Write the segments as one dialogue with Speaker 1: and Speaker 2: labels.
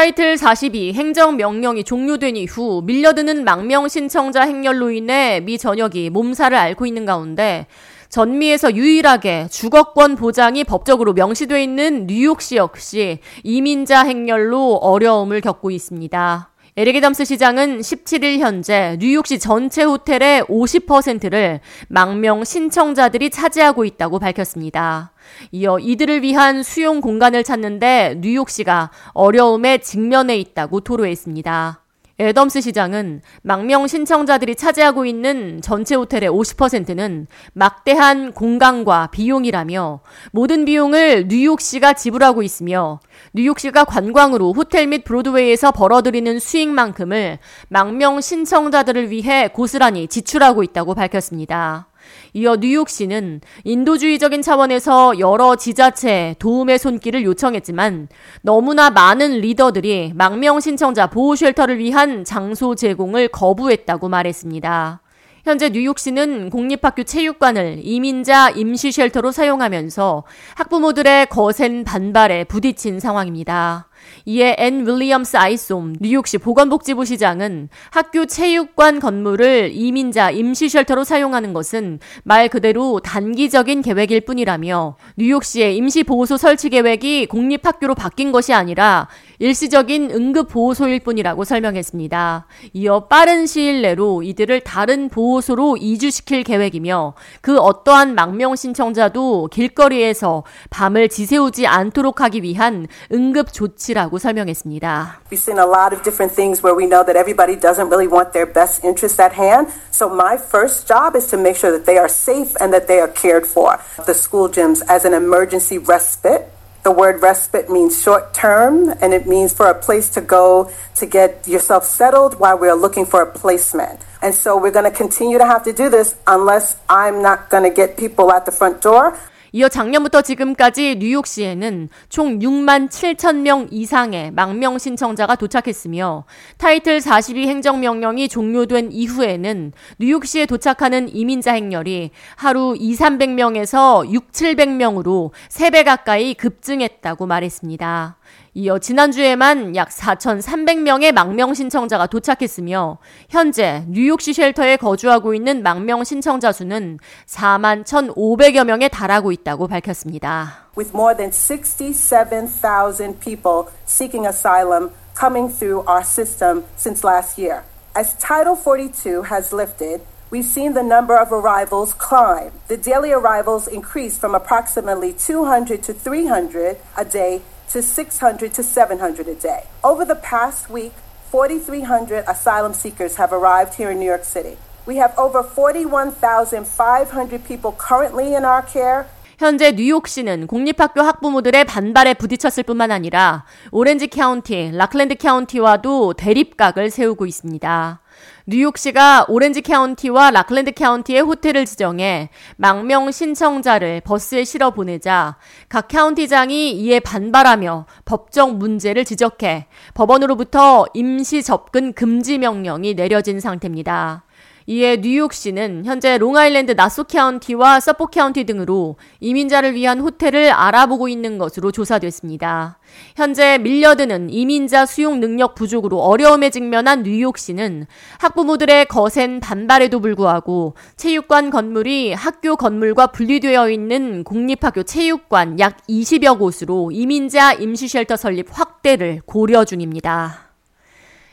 Speaker 1: 타이틀 42 행정명령이 종료된 이후 밀려드는 망명 신청자 행렬로 인해 미 전역이 몸살을 앓고 있는 가운데 전미에서 유일하게 주거권 보장이 법적으로 명시돼 있는 뉴욕시 역시 이민자 행렬로 어려움을 겪고 있습니다. 에릭 덤스 시장은 17일 현재 뉴욕시 전체 호텔의 50%를 망명 신청자들이 차지하고 있다고 밝혔습니다. 이어 이들을 위한 수용 공간을 찾는데 뉴욕시가 어려움에 직면해 있다고 토로했습니다. 애덤스 시장은 망명 신청자들이 차지하고 있는 전체 호텔의 50%는 막대한 공간과 비용이라며 모든 비용을 뉴욕시가 지불하고 있으며 뉴욕시가 관광으로 호텔 및 브로드웨이에서 벌어들이는 수익만큼을 망명 신청자들을 위해 고스란히 지출하고 있다고 밝혔습니다. 이어 뉴욕시는 인도주의적인 차원에서 여러 지자체에 도움의 손길을 요청했지만 너무나 많은 리더들이 망명 신청자 보호 쉘터를 위한 장소 제공을 거부했다고 말했습니다. 현재 뉴욕시는 공립학교 체육관을 이민자 임시 쉘터로 사용하면서 학부모들의 거센 반발에 부딪힌 상황입니다. 이에 앤 윌리엄스 아이솜 뉴욕시 보건복지 부시장은 학교 체육관 건물을 이민자 임시 쉘터로 사용하는 것은 말 그대로 단기적인 계획일 뿐이라며 뉴욕시의 임시 보호소 설치 계획이 공립학교로 바뀐 것이 아니라 일시적인 응급 보호소일 뿐이라고 설명했습니다. 이어 빠른 시일 내로 이들을 다른 보호소로 이주시킬 계획이며 그 어떠한 망명 신청자도 길거리에서 밤을 지새우지 않도록 하기 위한 응급 조치 라고 설명했습니다.
Speaker 2: We've seen a lot of different things where we know that everybody doesn't really want their best interests at hand. So my first job is to make sure that they are safe and that they are cared for. The school gyms as an emergency respite The word respite means short term, and it means for a place to go to get yourself settled while we're looking for a placement. And so we're going to continue to have to do this unless I'm not going to get people at the front door.
Speaker 1: 이어 작년부터 지금까지 뉴욕시에는 총 6만 7천 명 이상의 망명 신청자가 도착했으며 타이틀 42 행정명령이 종료된 이후에는 뉴욕시에 도착하는 이민자 행렬이 하루 2, 300명에서 6, 700명으로 3배 가까이 급증했다고 말했습니다. 이어 지난주에만 약 4,300명의 망명 신청자가 도착했으며 현재 뉴욕시 쉘터에 거주하고 있는 망명 신청자 수는 4만 1,500여 명에 달하고 있다고 밝혔습니다.
Speaker 2: With more than 67,000 people seeking asylum coming through our system since last year. As Title 42 has lifted, we've seen the number of arrivals climb. The daily arrivals increase from approximately 200 to 300 a day to 600 to 700 a day. Over the past week, 4,300 asylum seekers have arrived here in New York City. We have over 41,500 people currently in our care.
Speaker 1: 현재 뉴욕시는 공립학교 학부모들의 반발에 부딪혔을 뿐만 아니라 오렌지 카운티, 라클랜드 카운티와도 대립각을 세우고 있습니다. 뉴욕시가 오렌지 카운티와 락랜드 카운티의 호텔을 지정해 망명 신청자를 버스에 실어 보내자 각 카운티장이 이에 반발하며 법적 문제를 지적해 법원으로부터 임시 접근 금지 명령이 내려진 상태입니다. 이에 뉴욕시는 현재 롱아일랜드 나소 카운티와 서폭 카운티 등으로 이민자를 위한 호텔을 알아보고 있는 것으로 조사됐습니다. 현재 밀려드는 이민자 수용 능력 부족으로 어려움에 직면한 뉴욕시는 학부모들의 거센 반발에도 불구하고 체육관 건물이 학교 건물과 분리되어 있는 공립학교 체육관 약 20여 곳으로 이민자 임시쉘터 설립 확대를 고려 중입니다.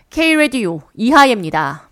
Speaker 1: K-Radio 이하예입니다.